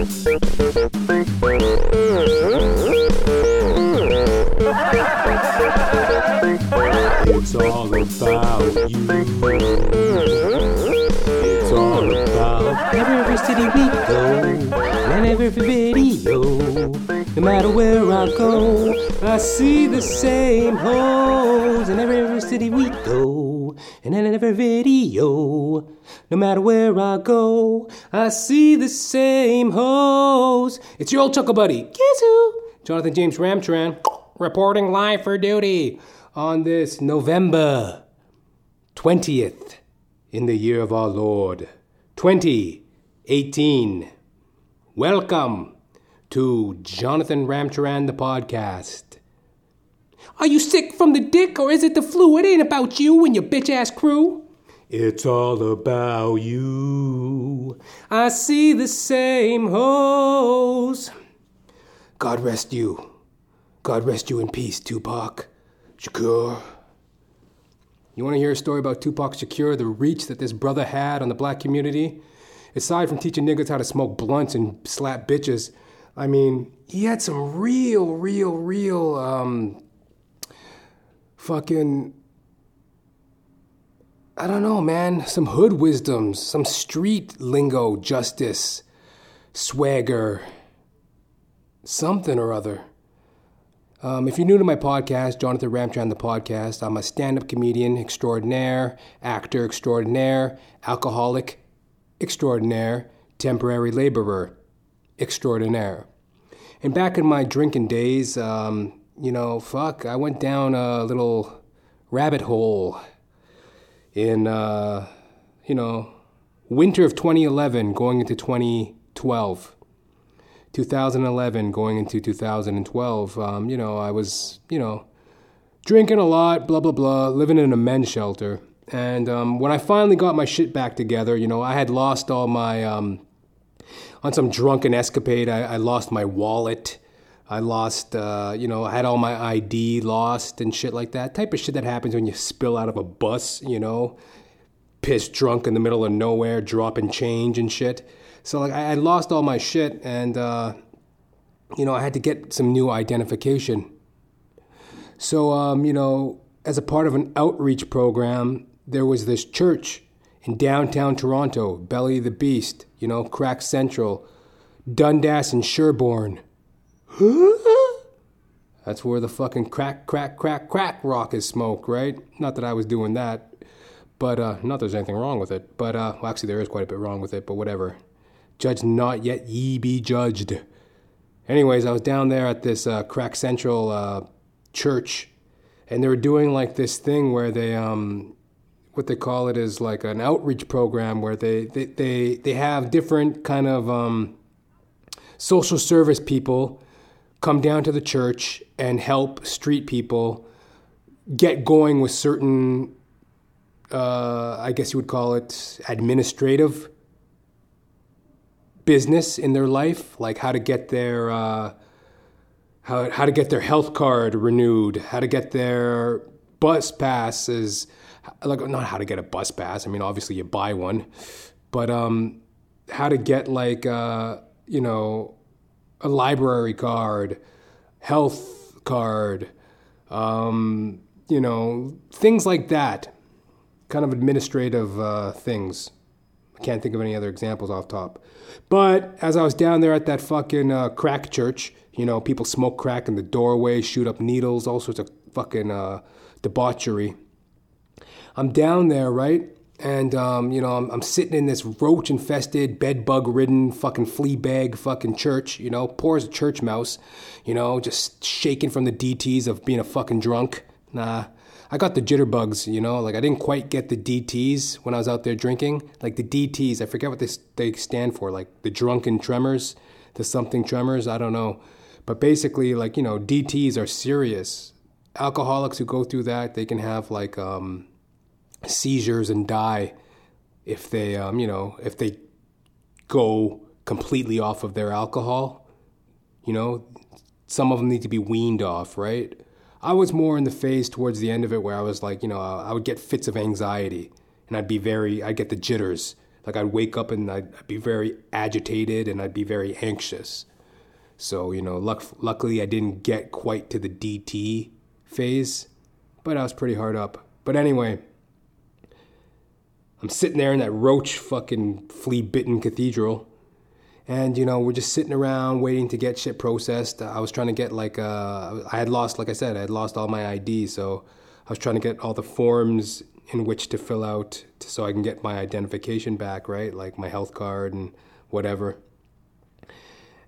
It's all about you. It's all about every city we go and every video. No matter where I go, I see the same hoes in every city we go I see the same hoes. It's your old chuckle buddy, Kizu, Jonathan James Ramcharan, reporting live for duty on this November 20th in the year of our Lord 2018. Welcome to Jonathan Ramcharan, the podcast. Are you sick from the dick or is it the flu? It ain't about you and your bitch ass crew. It's all about you. I see the same hoes. God rest you. God rest you in peace, Tupac. Shakur. You want to hear a story about Tupac Shakur, the reach that this brother had on the black community? Aside from teaching niggas how to smoke blunts and slap bitches, I mean, he had some real, real, real, um, fucking, I don't know, man, some hood wisdoms, some street lingo, justice, swagger, something or other. Um, if you're new to my podcast, Jonathan Ramcharan, the podcast, I'm a stand up comedian extraordinaire, actor extraordinaire, alcoholic extraordinaire, temporary laborer extraordinaire. And back in my drinking days, um, you know, fuck, I went down a little rabbit hole in, uh, you know, winter of 2011 going into 2012. 2011 going into 2012, um, you know, I was, you know, drinking a lot, blah, blah, blah, living in a men's shelter. And um, when I finally got my shit back together, you know, I had lost all my, um, on some drunken escapade, I, I lost my wallet. I lost, uh, you know, I had all my ID lost and shit like that. Type of shit that happens when you spill out of a bus, you know, pissed drunk in the middle of nowhere, dropping change and shit. So like I, I lost all my shit, and uh, you know I had to get some new identification. So um, you know, as a part of an outreach program, there was this church in downtown Toronto, Belly of the Beast, you know, Crack Central, Dundas and Sherbourne. That's where the fucking crack, crack, crack, crack rock is smoked, right? Not that I was doing that, but uh, not that there's anything wrong with it. But uh, well, actually, there is quite a bit wrong with it, but whatever. Judge not yet ye be judged. Anyways, I was down there at this uh, Crack Central uh, church, and they were doing like this thing where they, um, what they call it is like an outreach program where they they they, they have different kind of um, social service people come down to the church and help street people get going with certain, uh, I guess you would call it administrative business in their life, like how to get their uh, how how to get their health card renewed, how to get their bus passes, like not how to get a bus pass. I mean, obviously you buy one, but um, how to get like uh, you know a library card, health card, um, you know things like that, kind of administrative uh, things. I can't think of any other examples off top. But as I was down there at that fucking uh, crack church, you know, people smoke crack in the doorway, shoot up needles, all sorts of fucking uh, debauchery. I'm down there, right? And, um, you know, I'm, I'm, sitting in this roach infested, bed bug ridden, fucking flea bag fucking church, you know, poor as a church mouse, you know, just shaking from the DTs of being a fucking drunk. Nah, I got the jitterbugs, you know, like I didn't quite get the DTs when I was out there drinking. Like the DTs, I forget what they, they stand for, like the drunken tremors, the something tremors, I don't know. But basically, like, you know, DTs are serious. Alcoholics who go through that, they can have like um, seizures and die if they, um, you know, if they go completely off of their alcohol. You know, some of them need to be weaned off, right? I was more in the phase towards the end of it where I was like, you know, I would get fits of anxiety and I'd be very, I'd get the jitters. Like I'd wake up and I'd, I'd be very agitated and I'd be very anxious. So, you know, luck, luckily I didn't get quite to the DT phase, but I was pretty hard up. But anyway, I'm sitting there in that roach fucking flea bitten cathedral. And, you know, we're just sitting around waiting to get shit processed. I was trying to get, like, uh, I had lost, like I said, I had lost all my ID. So I was trying to get all the forms in which to fill out so I can get my identification back, right? Like my health card and whatever.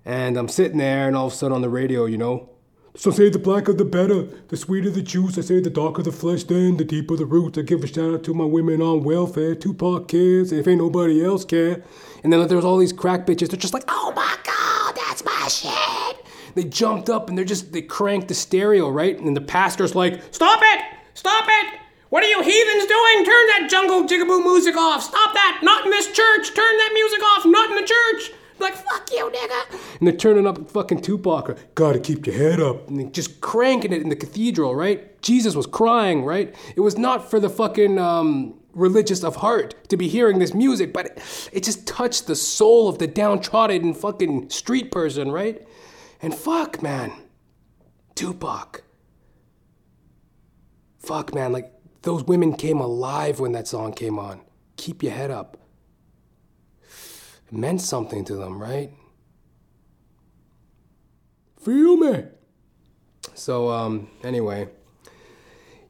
And I'm sitting there, and all of a sudden on the radio, you know, so say the blacker the better, the sweeter the juice. I say the darker the flesh, then the deeper the roots. I give a shout out to my women on welfare. Tupac cares, if ain't nobody else care. And then there's all these crack bitches. They're just like, oh my god, that's my shit. They jumped up and they're just they cranked the stereo right, and the pastor's like, stop it, stop it. What are you heathens doing? Turn that jungle jigaboo music off. Stop that. Not in this church. Turn that music off. Not in the church. Like, fuck you, nigga. And they're turning up fucking Tupac. Gotta keep your head up. And just cranking it in the cathedral, right? Jesus was crying, right? It was not for the fucking um, religious of heart to be hearing this music, but it, it just touched the soul of the downtrodden and fucking street person, right? And fuck, man. Tupac. Fuck, man. Like, those women came alive when that song came on. Keep your head up meant something to them, right? Feel me? So, um, anyway.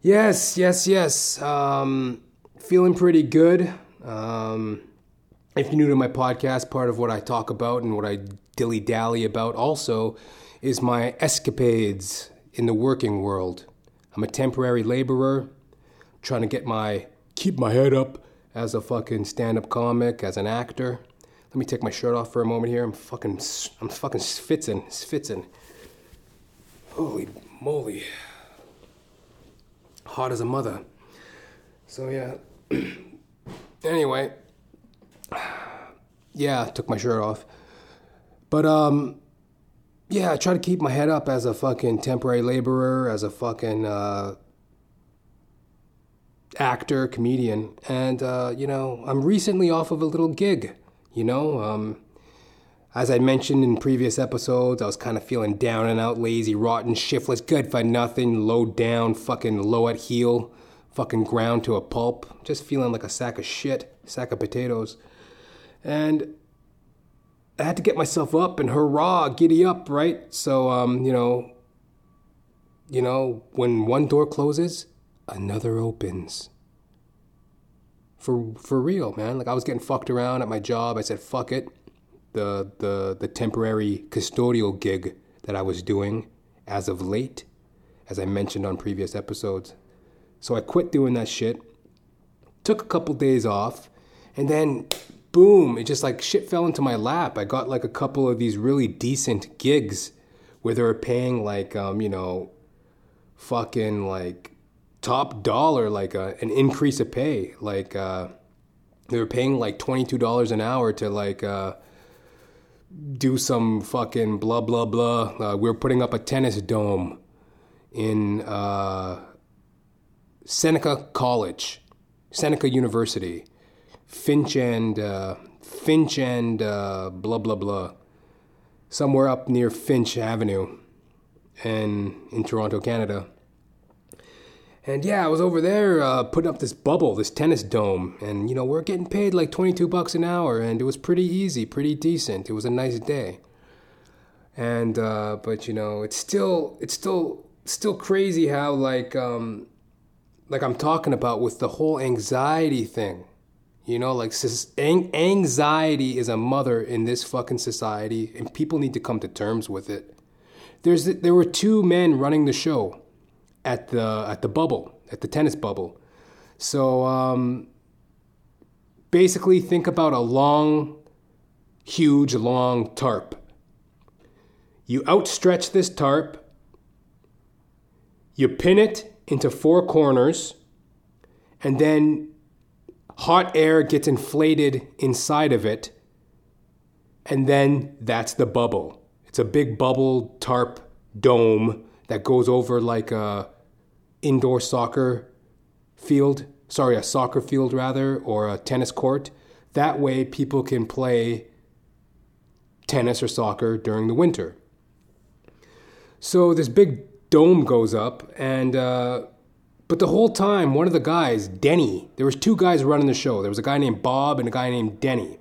Yes, yes, yes. Um, feeling pretty good. Um, if you're new to my podcast, part of what I talk about and what I dilly dally about also is my escapades in the working world. I'm a temporary laborer, trying to get my keep my head up as a fucking stand-up comic, as an actor. Let me take my shirt off for a moment here. I'm fucking, I'm fucking sfitzing, sfitzing. Holy moly. Hot as a mother. So yeah. anyway. Yeah, took my shirt off. But um yeah, I try to keep my head up as a fucking temporary laborer, as a fucking uh actor, comedian, and uh, you know, I'm recently off of a little gig. You know, um, as I mentioned in previous episodes, I was kind of feeling down and out, lazy, rotten, shiftless, good for nothing, low down, fucking low at heel, fucking ground to a pulp, just feeling like a sack of shit, sack of potatoes. And I had to get myself up and hurrah, giddy up, right? So, um, you know, you know, when one door closes, another opens for for real, man. Like I was getting fucked around at my job. I said, "Fuck it." The the the temporary custodial gig that I was doing as of late, as I mentioned on previous episodes. So I quit doing that shit. Took a couple days off, and then boom, it just like shit fell into my lap. I got like a couple of these really decent gigs where they were paying like um, you know, fucking like top dollar, like a, uh, an increase of pay. Like uh, they were paying like twenty two dollars an hour to like uh, do some fucking blah blah blah. Uh, we were putting up a tennis dome in uh, Seneca College, Seneca University, Finch and uh, Finch and blah blah blah, somewhere up near Finch Avenue, and in Toronto, Canada. And yeah, I was over there uh, putting up this bubble, this tennis dome, and you know we're getting paid like 22 bucks an hour, and it was pretty easy, pretty decent. It was a nice day. And uh, but you know it's still it's still still crazy how like um, like I'm talking about with the whole anxiety thing. You know, like anxiety is a mother in this fucking society, and people need to come to terms with it. There's there were two men running the show at the at the bubble, at the tennis bubble. So um, basically, think about a long, huge, long tarp. You outstretch this tarp. You pin it into four corners, and then hot air gets inflated inside of it, and then that's the bubble. It's a big bubble tarp dome that goes over like a indoor soccer field, sorry, a soccer field rather, or a tennis court. That way, people can play tennis or soccer during the winter. So this big dome goes up, and uh, but the whole time, one of the guys, Denny, there was two guys running the show. There was a guy named Bob and a guy named Denny.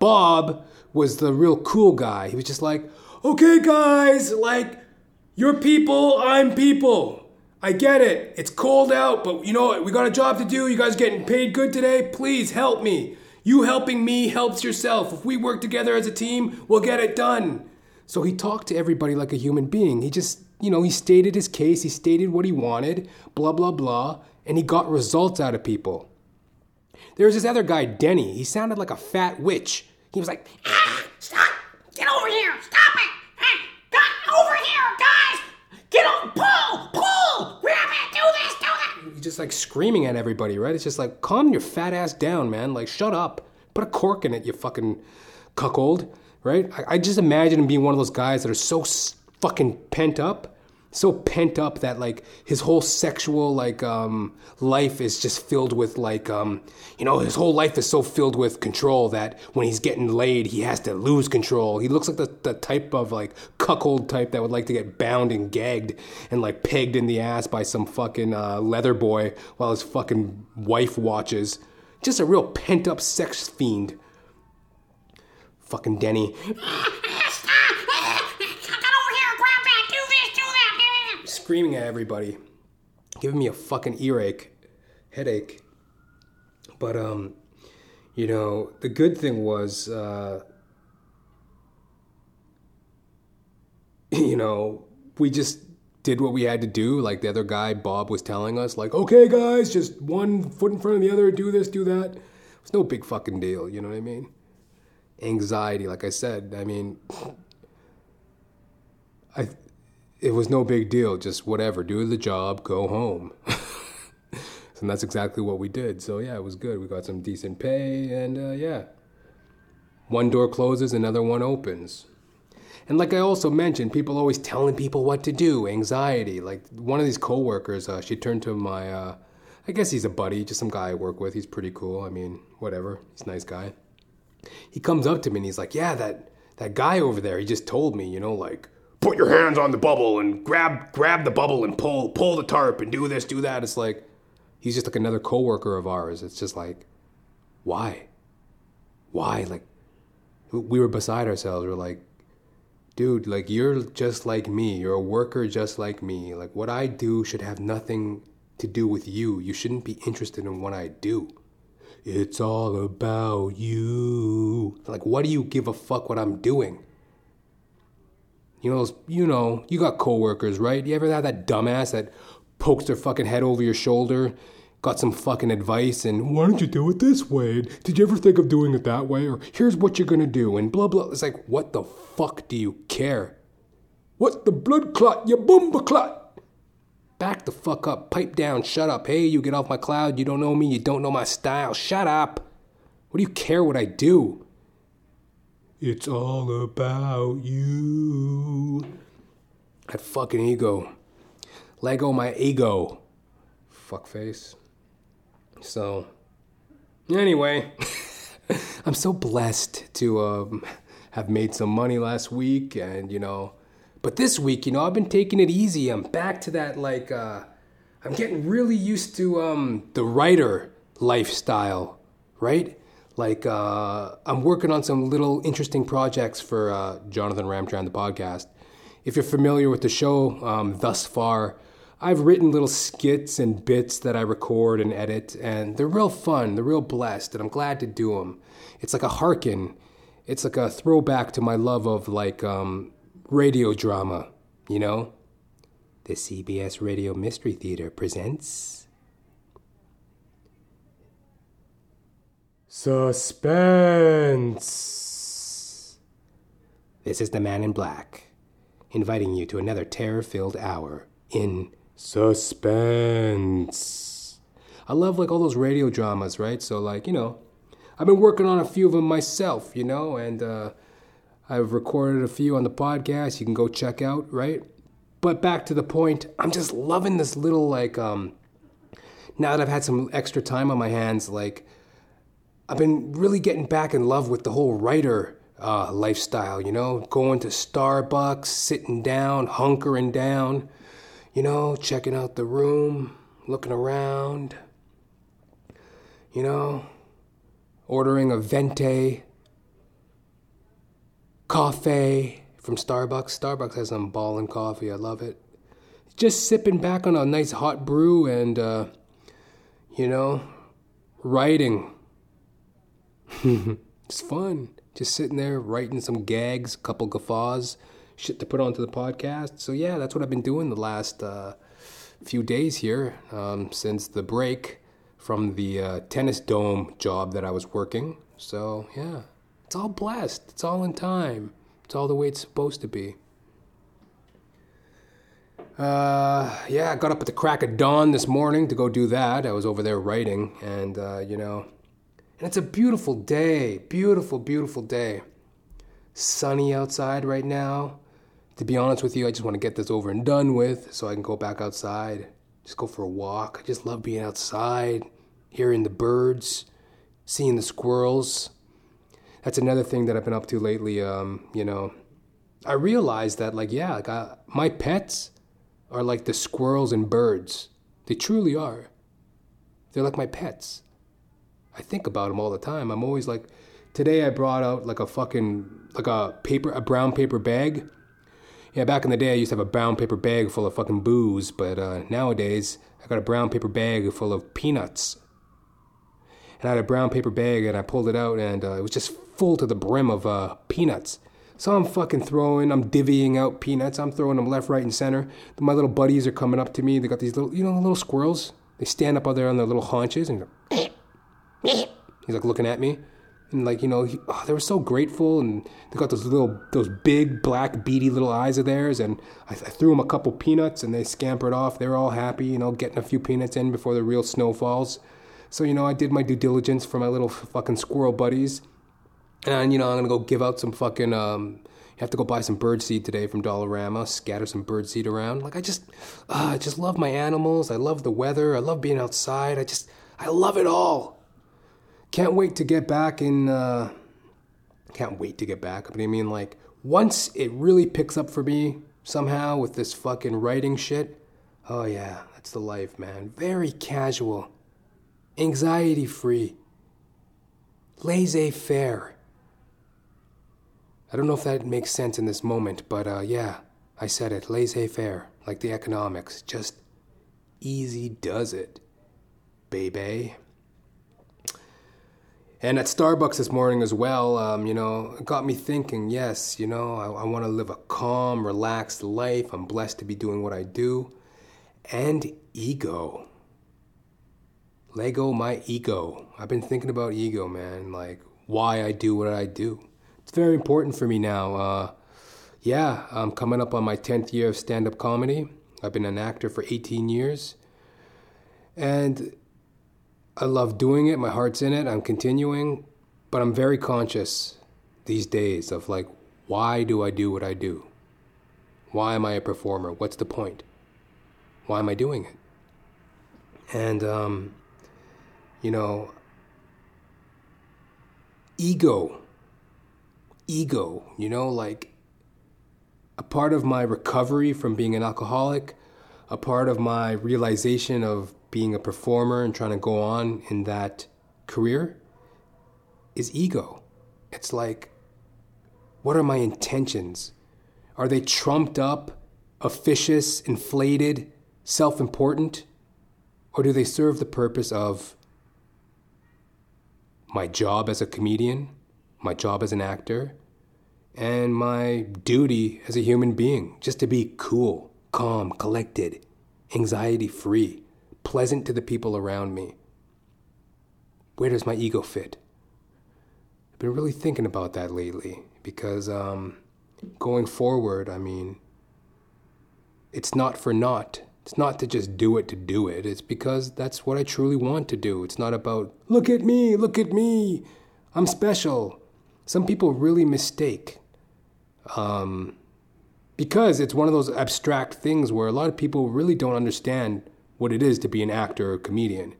Bob was the real cool guy. He was just like, "Okay, guys, like you're people, I'm people." I get it. It's cold out, but you know what? We got a job to do. You guys getting paid good today? Please help me. You helping me helps yourself. If we work together as a team, we'll get it done. So he talked to everybody like a human being. He just, you know, he stated his case, he stated what he wanted, blah, blah, blah, and he got results out of people. There was this other guy, Denny. He sounded like a fat witch. He was like, ah, stop! Get over here! Stop it! Ah, over here, guys! Get on! Pull! Pull! Grab it! Do this! Do that! He's just like screaming at everybody, right? It's just like, calm your fat ass down, man. Like, shut up. Put a cork in it, you fucking cuckold right? I, I just imagine him being one of those guys that are so fucking pent up so pent up that like his whole sexual like um life is just filled with like um you know his whole life is so filled with control that when he's getting laid he has to lose control. He looks like the, the type of like cuckold type that would like to get bound and gagged and like pegged in the ass by some fucking uh, leather boy while his fucking wife watches. Just a real pent up sex fiend. Fucking Denny. Screaming at everybody. Giving me a fucking earache. Headache. But, um, you know, the good thing was, uh, you know, we just did what we had to do. Like the other guy, Bob, was telling us, like, okay, guys, just one foot in front of the other, do this, do that. It's no big fucking deal, you know what I mean? anxiety. Like I said, I mean, I it was no big deal. Just whatever, do the job, go home. and that's exactly what we did. So yeah, it was good. We got some decent pay, and uh, yeah, one door closes, another one opens. And like I also mentioned, people always telling people what to do, anxiety. Like one of these coworkers, uh, she turned to my, uh, I guess he's a buddy, just some guy I work with. He's pretty cool. I mean, whatever. He's a nice guy he comes up to me and he's like, "Yeah, that that guy over there, he just told me, you know, like put your hands on the bubble and grab grab the bubble and pull pull the tarp and do this, do that." It's like he's just like another coworker of ours. It's just like why? Why? Like we were beside ourselves. We're like, dude, like you're just like me. You're a worker just like me. Like what I do should have nothing to do with you. You shouldn't be interested in what I do. It's all about you. Like, what do you give a fuck what I'm doing? You know, you know, you got coworkers, right? You ever have that dumbass that pokes their fucking head over your shoulder, got some fucking advice, and why don't you do it this way? Did you ever think of doing it that way? Or here's what you're gonna do, and blah blah. It's like, what the fuck do you care? What's the blood clot? You boomba clot. Back the fuck up. Pipe down. Shut up. Hey, you get off my cloud. You don't know me. You don't know my style. Shut up. What do you care what I do? It's all about you. That fucking ego. Lego my ego. Fuckface. So, anyway, I'm so blessed to um, have made some money last week and, you know, but this week, you know, I've been taking it easy. I'm back to that like uh, I'm getting really used to um, the writer lifestyle, right? Like uh, I'm working on some little interesting projects for uh, Jonathan Ramcharan, the podcast. If you're familiar with the show um, thus far, I've written little skits and bits that I record and edit, and they're real fun. They're real blessed, and I'm glad to do them. It's like a harken. It's like a throwback to my love of like um, radio drama, you know? The CBS Radio Mystery Theater presents. Suspense! This is the Man in Black, inviting you to another terror filled hour in suspense. I love like all those radio dramas, right? So, like, you know, I've been working on a few of them myself, you know, and, uh, I've recorded a few on the podcast. You can go check out, right? But back to the point, I'm just loving this little like um now that I've had some extra time on my hands, like I've been really getting back in love with the whole writer uh, lifestyle, you know, going to Starbucks, sitting down, hunkering down, you know, checking out the room, looking around, you know, ordering a venti coffee from Starbucks. Starbucks has some ballin' coffee. I love it. Just sipping back on a nice hot brew and, uh, you know, writing. it's fun. Just sitting there writing some gags, a couple guffaws, shit to put onto the podcast. So, yeah, that's what I've been doing the last uh, few days here um, since the break from the uh, tennis dome job that I was working. So, yeah, it's all blessed. It's all in time. It's all the way it's supposed to be. Uh, yeah, I got up at the crack of dawn this morning to go do that. I was over there writing, and, uh, you know, and it's a beautiful day. Beautiful, beautiful day. Sunny outside right now. To be honest with you, I just want to get this over and done with so I can go back outside. Just go for a walk. I just love being outside, hearing the birds, seeing the squirrels. That's another thing that I've been up to lately. Um, you know, I realized that, like, yeah, like I, my pets are like the squirrels and birds. They truly are. They're like my pets. I think about them all the time. I'm always like, today I brought out like a fucking, like a paper, a brown paper bag. Yeah, back in the day I used to have a brown paper bag full of fucking booze, but uh, nowadays I got a brown paper bag full of peanuts. And I had a brown paper bag and I pulled it out and uh, it was just full to the brim of uh, peanuts. So I'm fucking throwing, I'm divvying out peanuts. I'm throwing them left, right, and center. My little buddies are coming up to me. They got these little, you know, little squirrels. They stand up out there on their little haunches and go, he's like looking at me. And like, you know, he, oh, they were so grateful. And they got those little, those big, black, beady little eyes of theirs. And I, I threw them a couple peanuts and they scampered off. They were all happy, you know, getting a few peanuts in before the real snow falls. So, you know, I did my due diligence for my little fucking squirrel buddies and you know I'm gonna go give out some fucking. Um, you have to go buy some bird seed today from Dollarama. Scatter some bird seed around. Like I just, uh, I just love my animals. I love the weather. I love being outside. I just, I love it all. Can't wait to get back in. Uh, can't wait to get back. But I mean, like once it really picks up for me somehow with this fucking writing shit. Oh yeah, that's the life, man. Very casual, anxiety free, laissez faire. I don't know if that makes sense in this moment, but uh, yeah, I said it. Laissez faire, like the economics. Just easy does it, baby. And at Starbucks this morning as well, um, you know, it got me thinking yes, you know, I, I want to live a calm, relaxed life. I'm blessed to be doing what I do. And ego. Lego my ego. I've been thinking about ego, man, like why I do what I do it's very important for me now. Uh, yeah, I'm coming up on my 10th year of stand up comedy. I've been an actor for 18 years. And I love doing it. My heart's in it. I'm continuing. But I'm very conscious these days of like, why do I do what I do? Why am I a performer? What's the point? Why am I doing it? And, um, you know, ego ego, you know, like a part of my recovery from being an alcoholic, a part of my realization of being a performer and trying to go on in that career is ego. It's like, what are my intentions? Are they trumped up, officious, inflated, self important? Or do they serve the purpose of my job as a comedian, my job as an actor, and my duty as a human being just to be cool, calm, collected, anxiety free, pleasant to the people around me. Where does my ego fit? I've been really thinking about that lately because um, going forward, I mean, it's not for naught. It's not to just do it to do it. It's because that's what I truly want to do. It's not about, look at me, look at me, I'm special. Some people really mistake um, because it's one of those abstract things where a lot of people really don't understand what it is to be an actor or comedian.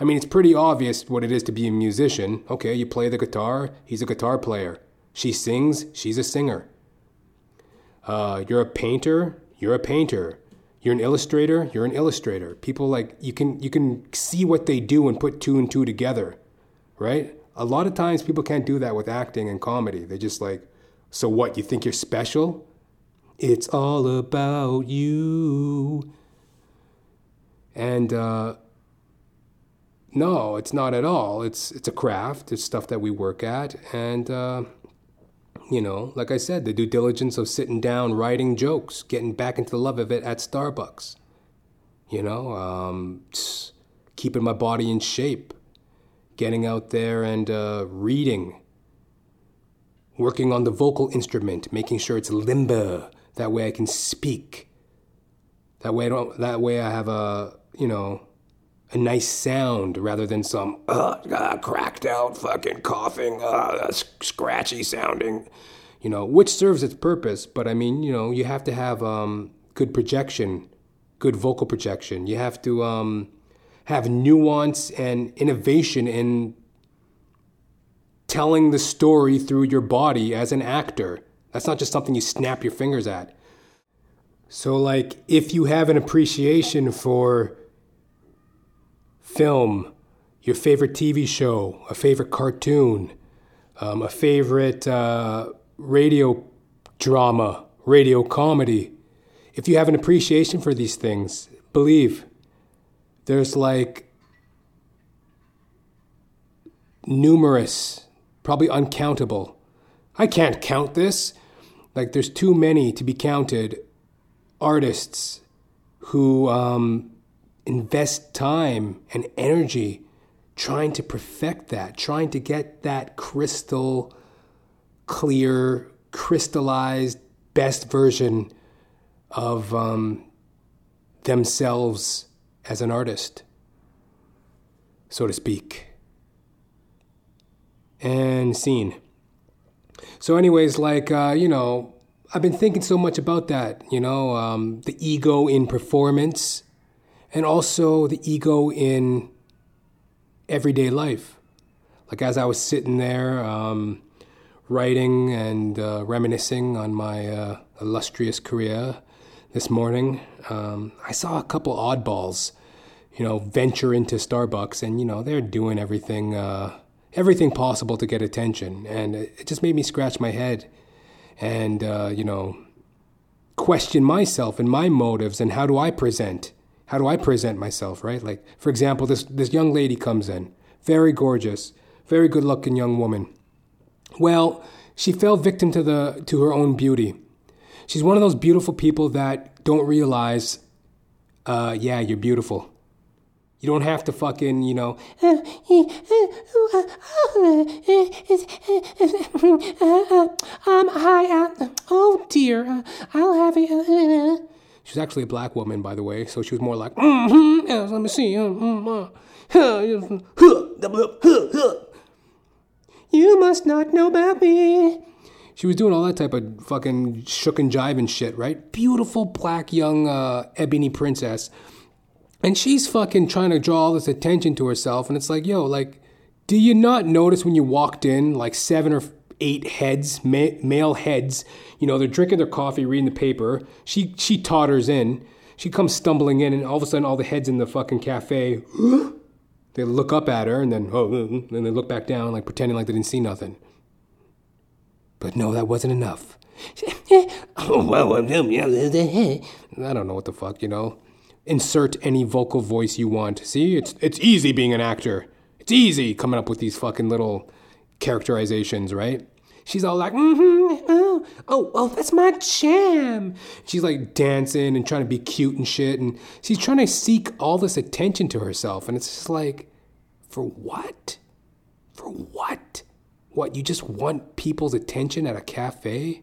I mean, it's pretty obvious what it is to be a musician. Okay, you play the guitar, he's a guitar player. She sings, she's a singer. Uh, you're a painter, you're a painter. You're an illustrator, you're an illustrator. People like you can you can see what they do and put two and two together, right? A lot of times people can't do that with acting and comedy. They're just like, so what? You think you're special? It's all about you. And uh, no, it's not at all. It's it's a craft. It's stuff that we work at, and uh, you know, like I said, the due diligence of sitting down, writing jokes, getting back into the love of it at Starbucks. You know, um, keeping my body in shape, getting out there and uh, reading, working on the vocal instrument, making sure it's limber. That way I can speak. That way I don't. That way I have a you know a nice sound rather than some uh, uh, cracked out fucking coughing, uh, scratchy sounding, you know, which serves its purpose. But I mean, you know, you have to have um, good projection, good vocal projection. You have to um, have nuance and innovation in telling the story through your body as an actor. That's not just something you snap your fingers at. So, like, if you have an appreciation for film, your favorite TV show, a favorite cartoon, um, a favorite uh, radio drama, radio comedy. If you have an appreciation for these things, believe there's like numerous, probably uncountable. I can't count this. Like, there's too many to be counted artists who um, invest time and energy trying to perfect that, trying to get that crystal clear, crystallized, best version of um, themselves as an artist, so to speak. And scene. So, anyways, like, uh, you know, I've been thinking so much about that, you know, um, the ego in performance and also the ego in everyday life. Like as I was sitting there um, writing and uh, reminiscing on my uh, illustrious career this morning, um, I saw a couple oddballs, you know, venture into Starbucks, and you know they're doing everything, uh, everything possible to get attention, and it just made me scratch my head, and uh, you know, question myself and my motives and how do I present how do I present myself, right? Like, for example, this, this young lady comes in, very gorgeous, very good looking young woman. Well, she fell victim to, the, to her own beauty. She's one of those beautiful people that don't realize, uh, yeah, you're beautiful. You don't have to fucking, you know. um, hi, uh, oh dear, uh, I'll have it. She's actually a black woman, by the way, so she was more like, mm-hmm, yes, let me see. Mm-hmm. You must not know about me. She was doing all that type of fucking shook and jive and shit, right? Beautiful black young uh, ebony princess. And she's fucking trying to draw all this attention to herself. And it's like, yo, like, do you not notice when you walked in, like seven or eight heads, ma- male heads. You know, they're drinking their coffee, reading the paper. She she totters in. She comes stumbling in, and all of a sudden, all the heads in the fucking cafe, they look up at her, and then oh, and they look back down, like pretending like they didn't see nothing. But no, that wasn't enough. I don't know what the fuck, you know. Insert any vocal voice you want. See, it's it's easy being an actor. It's easy coming up with these fucking little characterizations, right? She's all like, mm-hmm, oh, oh, oh, that's my jam. She's like dancing and trying to be cute and shit. And she's trying to seek all this attention to herself. And it's just like, for what? For what? What, you just want people's attention at a cafe?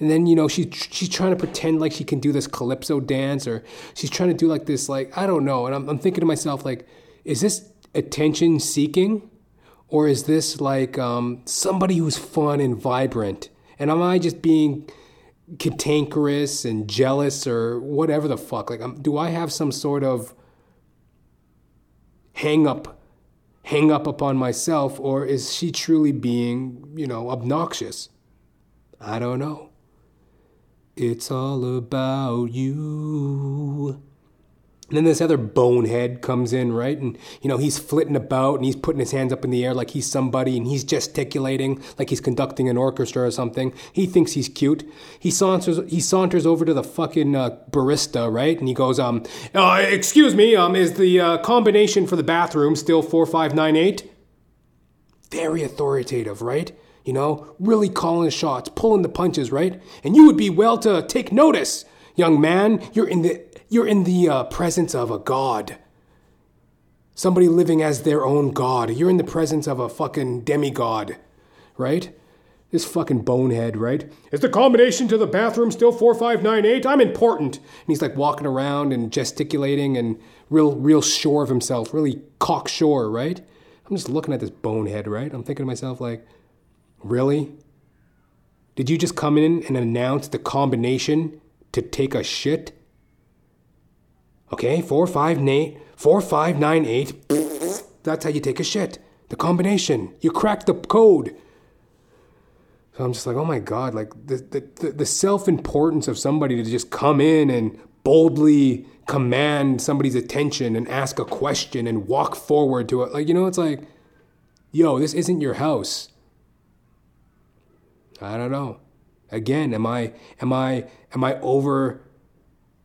And then, you know, she, she's trying to pretend like she can do this calypso dance or she's trying to do like this, like, I don't know. And I'm, I'm thinking to myself, like, is this attention seeking? Or is this like um, somebody who's fun and vibrant? And am I just being cantankerous and jealous or whatever the fuck? Like, um, do I have some sort of hang up hang up upon myself or is she truly being, you know, obnoxious? I don't know. It's all about you. And then this other bonehead comes in, right? And, you know, he's flitting about and he's putting his hands up in the air like he's somebody and he's gesticulating like he's conducting an orchestra or something. He thinks he's cute. He saunters, he saunters over to the fucking uh, barista, right? And he goes, um, uh, excuse me, um, is the uh, combination for the bathroom still 4598? Very authoritative, right? You know, really calling shots, pulling the punches, right? And you would be well to take notice, young man. You're in the you're in the uh, presence of a god. Somebody living as their own god. You're in the presence of a fucking demigod, right? This fucking bonehead, right? Is the combination to the bathroom still 4598? I'm important. And he's like walking around and gesticulating and real real sure of himself, really cocksure, right? I'm just looking at this bonehead, right? I'm thinking to myself like, really? Did you just come in and announce the combination to take a shit? Okay, four five nine four five nine eight. That's how you take a shit. The combination. You cracked the code. So I'm just like, oh my god, like the the, the self importance of somebody to just come in and boldly command somebody's attention and ask a question and walk forward to it. Like, you know, it's like, yo, this isn't your house. I don't know. Again, am I am I am I over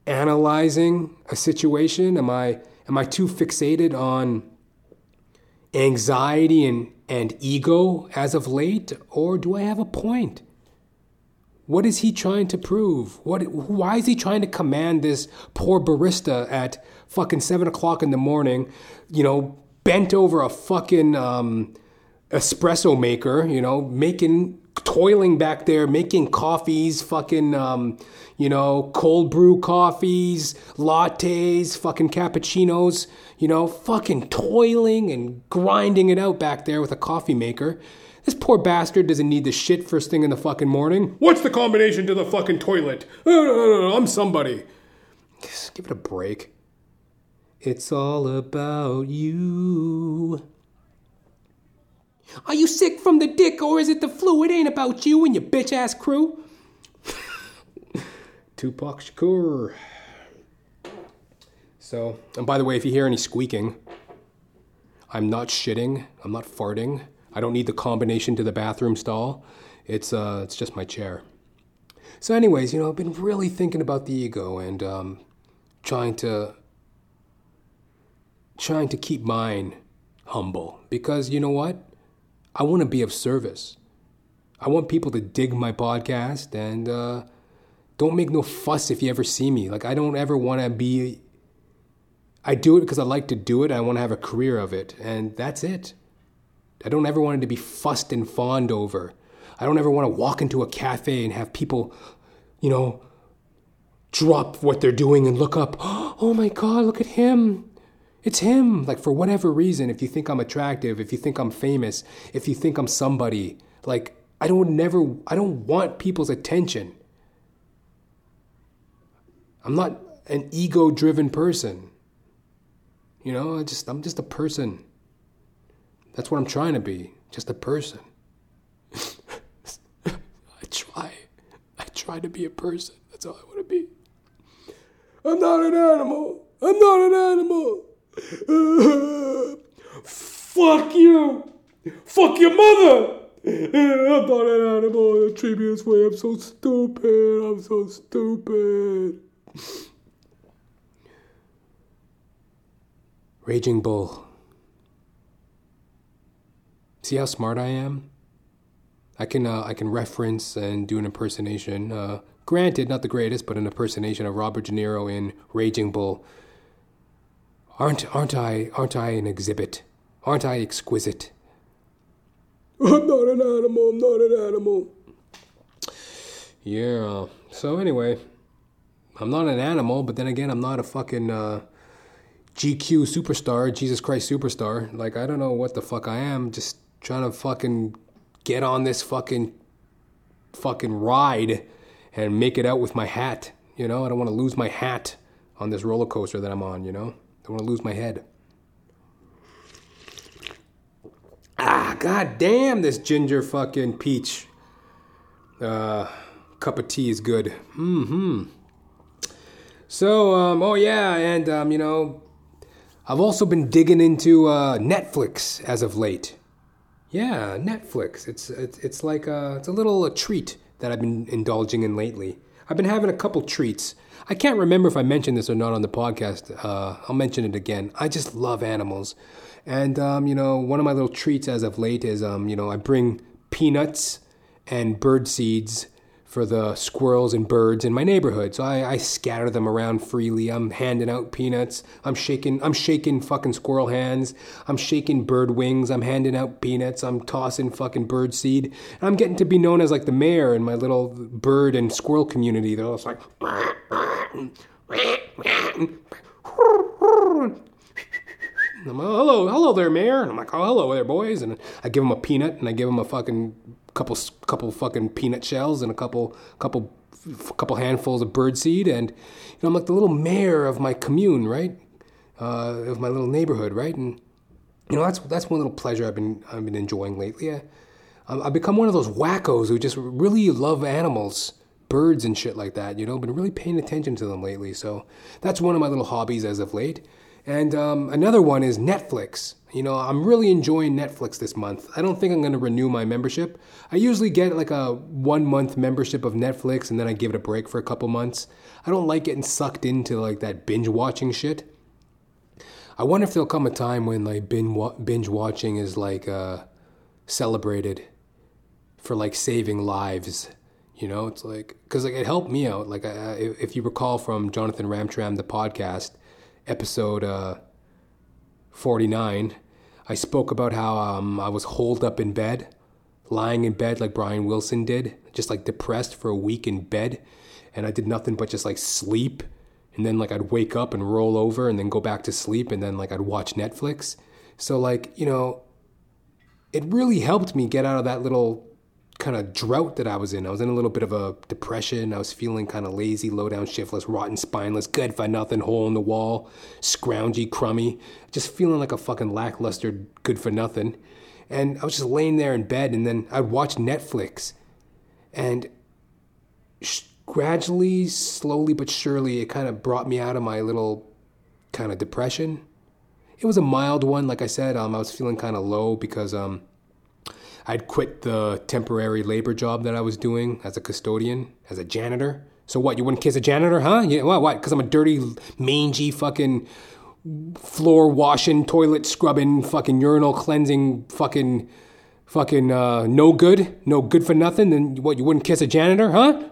analyzing a situation? Am I am I too fixated on anxiety and, and ego as of late? Or do I have a point? What is he trying to prove? What why is he trying to command this poor barista at fucking seven o'clock in the morning, you know, bent over a fucking um, espresso maker, you know, making toiling back there making coffees, fucking, um, you know, cold brew coffees, lattes, fucking cappuccinos, you know, fucking toiling and grinding it out back there with a coffee maker. This poor bastard doesn't need the shit first thing in the fucking morning. What's the combination to the fucking toilet? I'm somebody. Just give it a break. It's all about you. Are you sick from the dick or is it the flu? It ain't about you and your bitch ass crew. Tupac Shakur. So, and by the way, if you hear any squeaking, I'm not shitting, I'm not farting. I don't need the combination to the bathroom stall. It's uh it's just my chair. So anyways, you know, I've been really thinking about the ego and um trying to trying to keep mine humble because you know what? I want to be of service. I want people to dig my podcast and uh, don't make no fuss if you ever see me. Like, I don't ever want to be. I do it because I like to do it. I want to have a career of it. And that's it. I don't ever want it to be fussed and fawned over. I don't ever want to walk into a cafe and have people, you know, drop what they're doing and look up. Oh my God, look at him. It's him. Like, for whatever reason, if you think I'm attractive, if you think I'm famous, if you think I'm somebody, like, I don't never, I don't want people's attention. I'm not an ego driven person. You know, I just, I'm just a person. That's what I'm trying to be. Just a person. I try. I try to be a person. That's all I want to be. I'm not an animal. I'm not an animal. Fuck you! Fuck your mother! I'm not an animal. Me this way. I'm so stupid. I'm so stupid. Raging Bull. See how smart I am? I can uh, I can reference and do an impersonation. Uh, granted, not the greatest, but an impersonation of Robert De Niro in Raging Bull. Aren't aren't I aren't I an exhibit? Aren't I exquisite? I'm not an animal. I'm not an animal. Yeah. So anyway, I'm not an animal, but then again, I'm not a fucking uh, GQ superstar, Jesus Christ superstar. Like I don't know what the fuck I am. Just trying to fucking get on this fucking fucking ride and make it out with my hat. You know, I don't want to lose my hat on this roller coaster that I'm on. You know, don't want to lose my head. Ah, god damn, this ginger fucking peach uh, cup of tea is good. Hmm. So, um, oh yeah, and um, you know, I've also been digging into uh, Netflix as of late. Yeah, Netflix. It's it's, it's like a, it's a little a treat that I've been indulging in lately. I've been having a couple treats. I can't remember if I mentioned this or not on the podcast. Uh, I'll mention it again. I just love animals, and um, you know, one of my little treats as of late is um, you know, I bring peanuts and bird seeds for the squirrels and birds in my neighborhood. So I, I, scatter them around freely. I'm handing out peanuts. I'm shaking. I'm shaking fucking squirrel hands. I'm shaking bird wings. I'm handing out peanuts. I'm tossing fucking bird seed. And I'm getting to be known as like the mayor in my little bird and squirrel community. They're all like. I'm like, oh, hello, hello there, mayor. And I'm like, oh, hello there, boys. And I give them a peanut and I give them a fucking couple, couple fucking peanut shells and a couple, couple, couple handfuls of bird seed. And you know, I'm like the little mayor of my commune, right? Uh, of my little neighborhood, right? And you know, that's that's one little pleasure I've been I've been enjoying lately. I, I've become one of those wackos who just really love animals birds and shit like that, you know, been really paying attention to them lately. So that's one of my little hobbies as of late. And um, another one is Netflix. You know, I'm really enjoying Netflix this month. I don't think I'm going to renew my membership. I usually get like a one month membership of Netflix and then I give it a break for a couple months. I don't like getting sucked into like that binge watching shit. I wonder if there'll come a time when like binge watching is like uh, celebrated for like saving lives. You know, it's like because like it helped me out. Like uh, if you recall from Jonathan Ramcharan the podcast, episode uh, 49, I spoke about how um, I was holed up in bed, lying in bed like Brian Wilson did, just like depressed for a week in bed. And I did nothing but just like sleep. And then like I'd wake up and roll over and then go back to sleep. And then like I'd watch Netflix. So like, you know, it really helped me get out of that little kind of drought that I was in. I was in a little bit of a depression. I was feeling kind of lazy, low down, shiftless, rotten, spineless, good for nothing, hole in the wall, scroungy, crummy, just feeling like a fucking lackluster, good for nothing. And I was just laying there in bed, and then I'd watch Netflix, and sh- gradually, slowly but surely, it kind of brought me out of my little kind of depression. It was a mild one, like I said. Um, I was feeling kind of low because um, I'd quit the temporary labor job that I was doing as a custodian, as a janitor. So what? You wouldn't kiss a janitor, huh? Yeah? What? Because I'm a dirty, mangy, fucking floor washing, toilet scrubbing, fucking urinal cleansing, fucking, fucking uh, no good, no good for nothing. Then what? You wouldn't kiss a janitor, huh?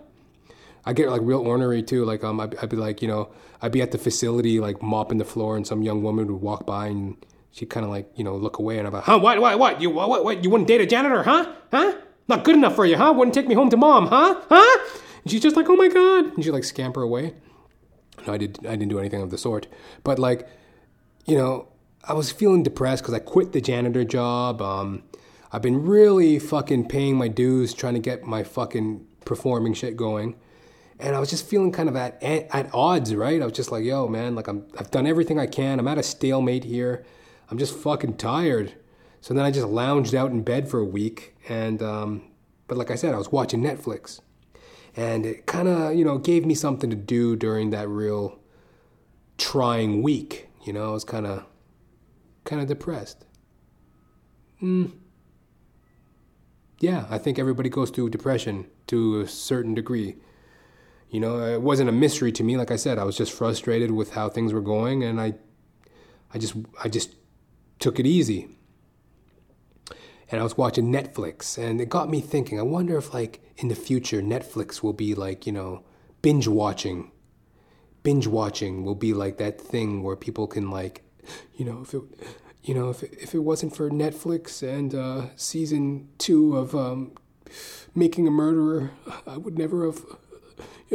I get like real ornery too. Like um, I'd, I'd be like, you know, I'd be at the facility like mopping the floor, and some young woman would walk by and she'd kind of like, you know, look away and I'm like, huh, what, what, what, you, what, what, you wouldn't date a janitor, huh? Huh? Not good enough for you, huh? Wouldn't take me home to mom, huh? Huh? And she's just like, oh my God. And she like scamper away. No, I, did, I didn't do anything of the sort. But like, you know, I was feeling depressed because I quit the janitor job. Um, I've been really fucking paying my dues, trying to get my fucking performing shit going. And I was just feeling kind of at, at odds, right? I was just like, yo, man, like I'm, I've done everything I can. I'm at a stalemate here. I'm just fucking tired. So then I just lounged out in bed for a week, and um, but like I said, I was watching Netflix, and it kind of you know gave me something to do during that real trying week. You know, I was kind of kind of depressed. Hmm. Yeah, I think everybody goes through depression to a certain degree. You know, it wasn't a mystery to me. Like I said, I was just frustrated with how things were going, and I, I just, I just took it easy. And I was watching Netflix, and it got me thinking. I wonder if, like, in the future, Netflix will be like, you know, binge watching. Binge watching will be like that thing where people can, like, you know, if it, you know, if it, if it wasn't for Netflix and uh, season two of um, Making a Murderer, I would never have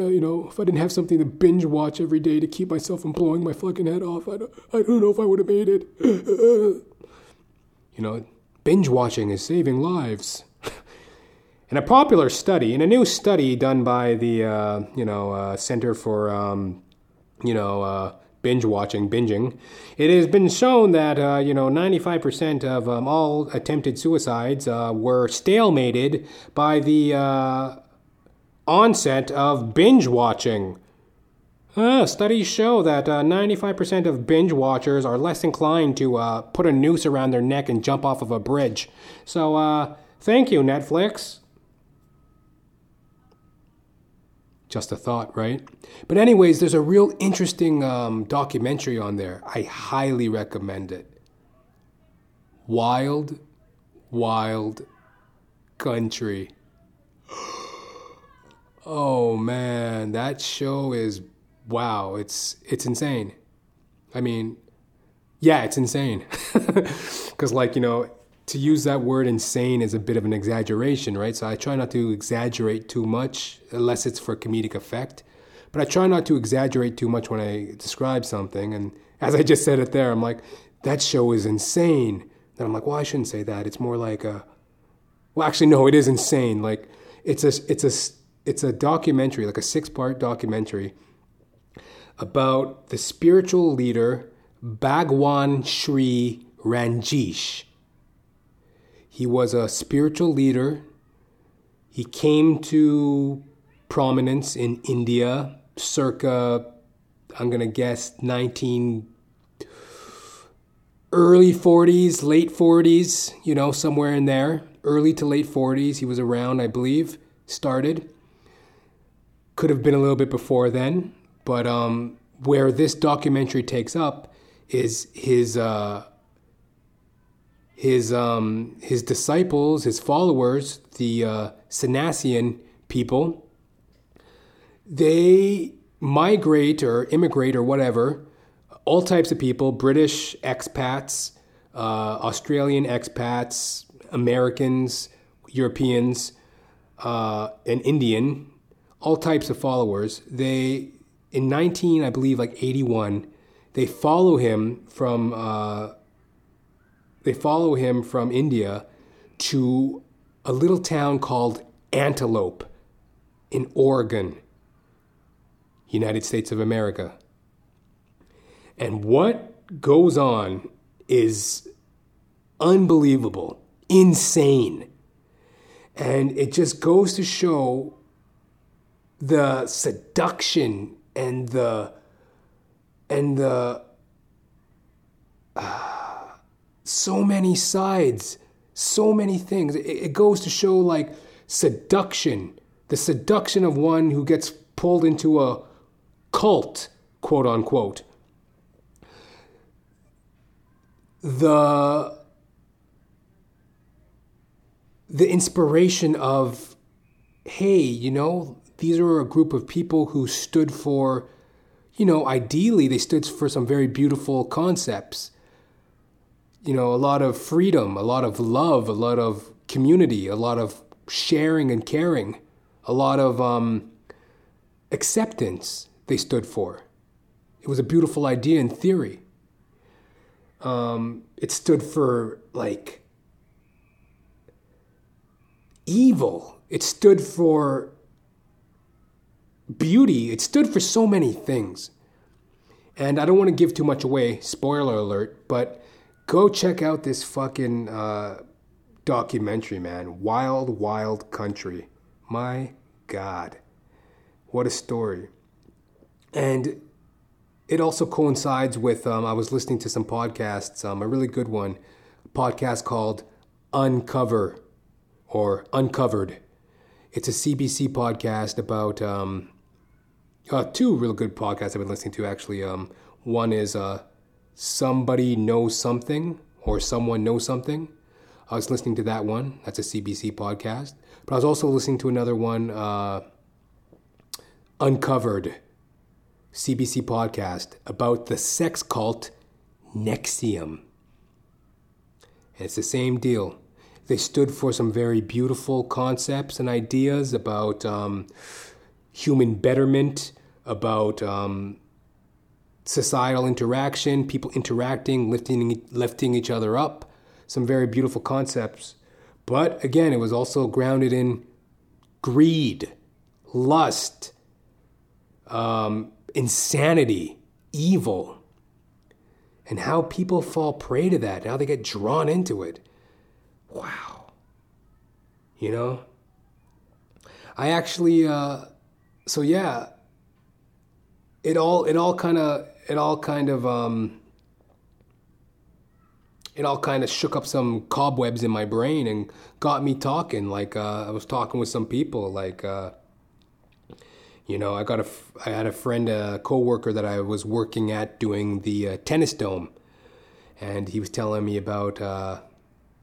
you know, if I didn't have something to binge watch every day to keep myself from blowing my fucking head off, I don't, I don't know if I would have made it. you know, binge watching is saving lives. in a popular study, in a new study done by the, uh, you know, uh, Center for, um, you know, uh, binge watching, binging, it has been shown that uh, you know 95% of um, all attempted suicides uh, were stalemated by the uh, onset of binge watching. Uh, studies show that uh, 95% of binge watchers are less inclined to uh, put a noose around their neck and jump off of a bridge. So, uh, thank you, Netflix. Just a thought, right? But, anyways, there's a real interesting um, documentary on there. I highly recommend it. Wild, Wild Country. Oh man, that show is wow, it's it's insane. I mean, yeah, it's insane. Cuz like, you know, to use that word insane is a bit of an exaggeration, right? So I try not to exaggerate too much unless it's for comedic effect. But I try not to exaggerate too much when I describe something and as I just said it there, I'm like that show is insane. Then I'm like, well, I shouldn't say that. It's more like a well, actually no, it is insane. Like it's a it's a it's a documentary, like a six-part documentary about the spiritual leader Bhagwan Sri Rajneesh. He was a spiritual leader. He came to prominence in India circa, I'm going to guess, 19 early 40s, late 40s, you know, somewhere in there. Early to late 40s. He was around, I believe, started. Could have been a little bit before then, but um, where this documentary takes up is his uh, his um, his disciples, his followers, the uh, people. They migrate or immigrate or whatever, all types of people, British expats, uh, Australian expats, Americans, Europeans, uh, and Indian, all types of followers. They in 19, I believe, like 81, they follow him from uh, they follow him from India to a little town called Antelope in Oregon, United States of America. And what goes on is unbelievable, insane. And it just goes to show the seduction and the and the uh, so many sides so many things. It, it goes to show like seduction the seduction of one who gets pulled into a cult quote unquote. The the inspiration of hey you know these were a group of people who stood for, you know, ideally they stood for some very beautiful concepts. You know, a lot of freedom, a lot of love, a lot of community, a lot of sharing and caring, a lot of um, acceptance they stood for. It was a beautiful idea in theory. Um, it stood for like evil. It stood for beauty, it stood for so many things. And I don't want to give too much away, spoiler alert, but go check out this fucking uh, documentary, man. Wild, Wild Country. My God. What a story. And it also coincides with, um, I was listening to some podcasts, um, a really good one, podcast called Uncover or Uncovered. It's a CBC podcast about um, uh, two real good podcasts I've been listening to actually. Um, one is uh, Somebody Knows Something or Someone Knows Something. I was listening to that one. That's a CBC podcast. But I was also listening to another one, uh, Uncovered, CBC podcast about the sex cult NXIVM. And it's the same deal. They stood for some very beautiful concepts and ideas about um, human betterment, about um, societal interaction, people interacting, lifting, lifting each other up. Some very beautiful concepts. But again, it was also grounded in greed, lust, um, insanity, evil and how people fall prey to that, how they get drawn into it. Wow. You know? I actually, uh, so yeah, it all, it all kind of, it all kind of, um, it all kind of shook up some cobwebs in my brain and got me talking. Like uh, I was talking with some people. Like uh, you know, I got a, I had a friend, a coworker that I was working at doing the uh, tennis dome, and he was telling me about, uh,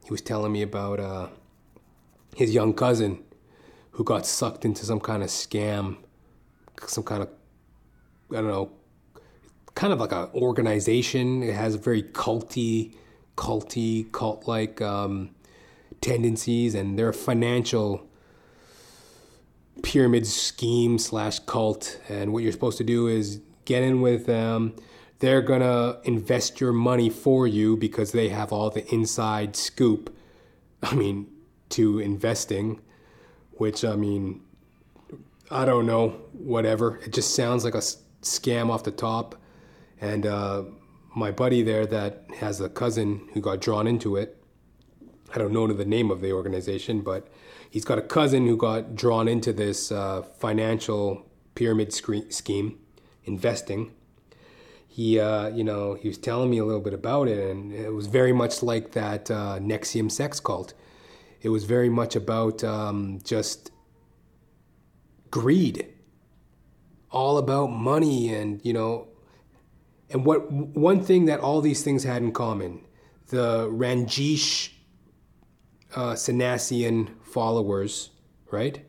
he was telling me about uh, his young cousin who got sucked into some kind of scam, some kind of, I don't know, kind of like an organization. It has a very culty culty, cult like um, tendencies, and their financial pyramid scheme slash cult. And what you're supposed to do is get in with them. They're gonna invest your money for you because they have all the inside scoop. I mean, to investing, which I mean, I don't know, whatever. It just sounds like a scam off the top. And uh, my buddy there that has a cousin who got drawn into it. I don't know the name of the organization, but he's got a cousin who got drawn into this uh, financial pyramid scheme, investing. He, uh, you know, he was telling me a little bit about it, and it was very much like that uh, NXIVM sex cult. It was very much about um, just greed, all about money, and you know, and what one thing that all these things had in common, the Rajneesh uh, followers, right?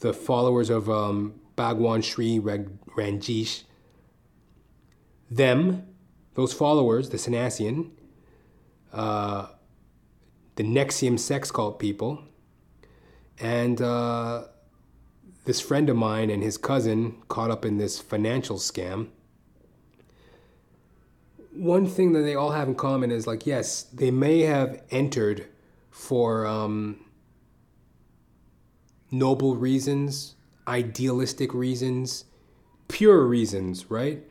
The followers of um, Bhagwan Sri Rajneesh, them, those followers, the Sannyasin, uh, the NXIVM sex cult people, and uh, this friend of mine and his cousin caught up in this financial scam one thing that they all have in common is like, yes, they may have entered for um, noble reasons, idealistic reasons, pure reasons, right?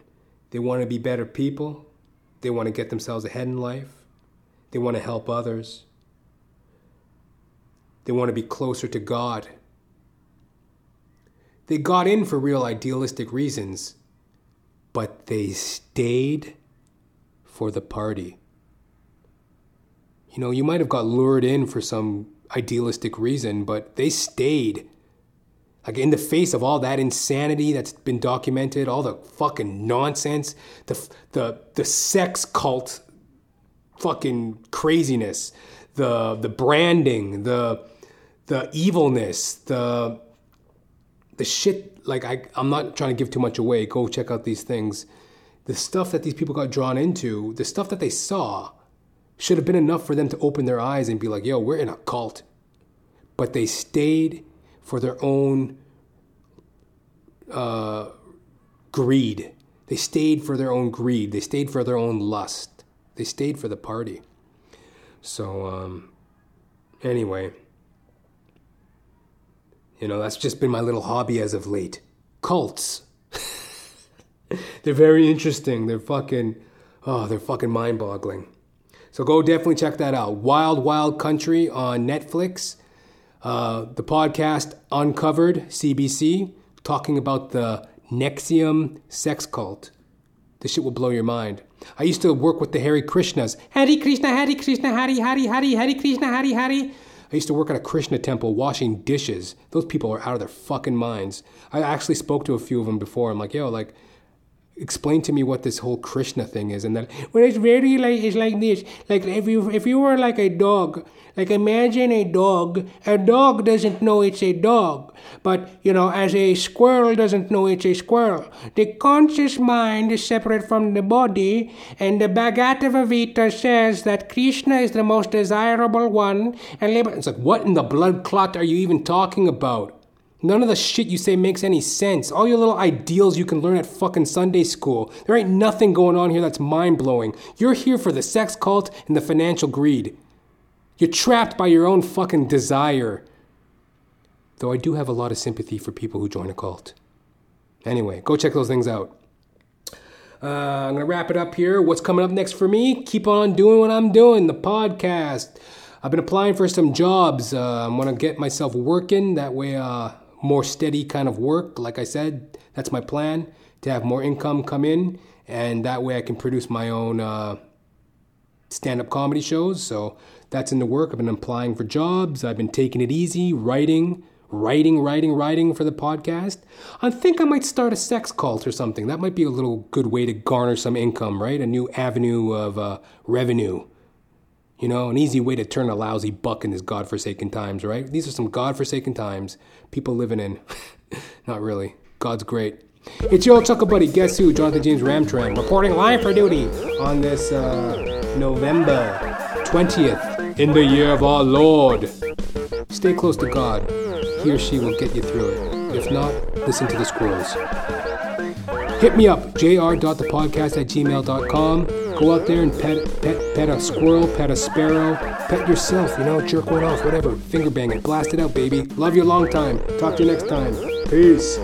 They want to be better people. They want to get themselves ahead in life. They want to help others. They want to be closer to God. They got in for real idealistic reasons, but they stayed for the party. You know, you might have got lured in for some idealistic reason, but they stayed. Like in the face of all that insanity that's been documented, all the fucking nonsense, the the the sex cult fucking craziness, the the branding, the the evilness, the the shit like I I'm not trying to give too much away. Go check out these things the stuff that these people got drawn into, the stuff that they saw, should have been enough for them to open their eyes and be like, yo, we're in a cult. But they stayed for their own uh, greed. They stayed for their own greed. They stayed for their own lust. They stayed for the party. So, um, anyway, you know, that's just been my little hobby as of late. Cults. they're very interesting. They're fucking, oh, they're fucking mind boggling. So go definitely check that out. Wild Wild Country on Netflix. Uh, the podcast Uncovered CBC, talking about the NXIVM sex cult. This shit will blow your mind. I used to work with the Hare Krishnas. Hare Krishna, Hare Krishna, Hare Hare Hare, Hare Krishna, Hare Hare. I used to work at a Krishna temple washing dishes. Those people are out of their fucking minds. I actually spoke to a few of them before. I'm like, yo, like, explain to me what this whole Krishna thing is, and that well, it's very like it's like this. Like if you if you were like a dog, like imagine a dog. A dog doesn't know it's a dog, but you know, as a squirrel doesn't know it's a squirrel. The conscious mind is separate from the body, and the Bhagavad Gita says that Krishna is the most desirable one. And it's like, what in the blood clot are you even talking about? None of the shit you say makes any sense. All your little ideals you can learn at fucking Sunday school. There ain't nothing going on here that's mind blowing. You're here for the sex cult and the financial greed. You're trapped by your own fucking desire. Though I do have a lot of sympathy for people who join a cult. Anyway, go check those things out. Uh, I'm going to wrap it up here. What's coming up next for me? Keep on doing what I'm doing, the podcast. I've been applying for some jobs. Uh, I'm going to get myself working. That way, uh, more steady kind of work. Like I said, that's my plan to have more income come in. And that way, I can produce my own uh, stand up comedy shows. So that's in the work. I've been applying for jobs. I've been taking it easy, writing, writing, writing, writing for the podcast. I think I might start a sex cult or something. That might be a little good way to garner some income, right? A new avenue of uh, revenue. You know, an easy way to turn a lousy buck in these godforsaken times, right? These are some godforsaken times people living in. Not really. God's great. It's your old Chuckle Buddy, guess who? Jonathan James Ramcharan, reporting live for duty on this uh, November 20th in the year of our Lord. Stay close to God. He or she will get you through it. If not, listen to the squirrels. Hit me up, jr.thepodcast at gmail.com. Go out there and pet, pet, pet a squirrel, pet a sparrow, pet yourself, you know, jerk one off, whatever. Finger bang it, blast it out, baby. Love you a long time. Talk to you next time. Peace.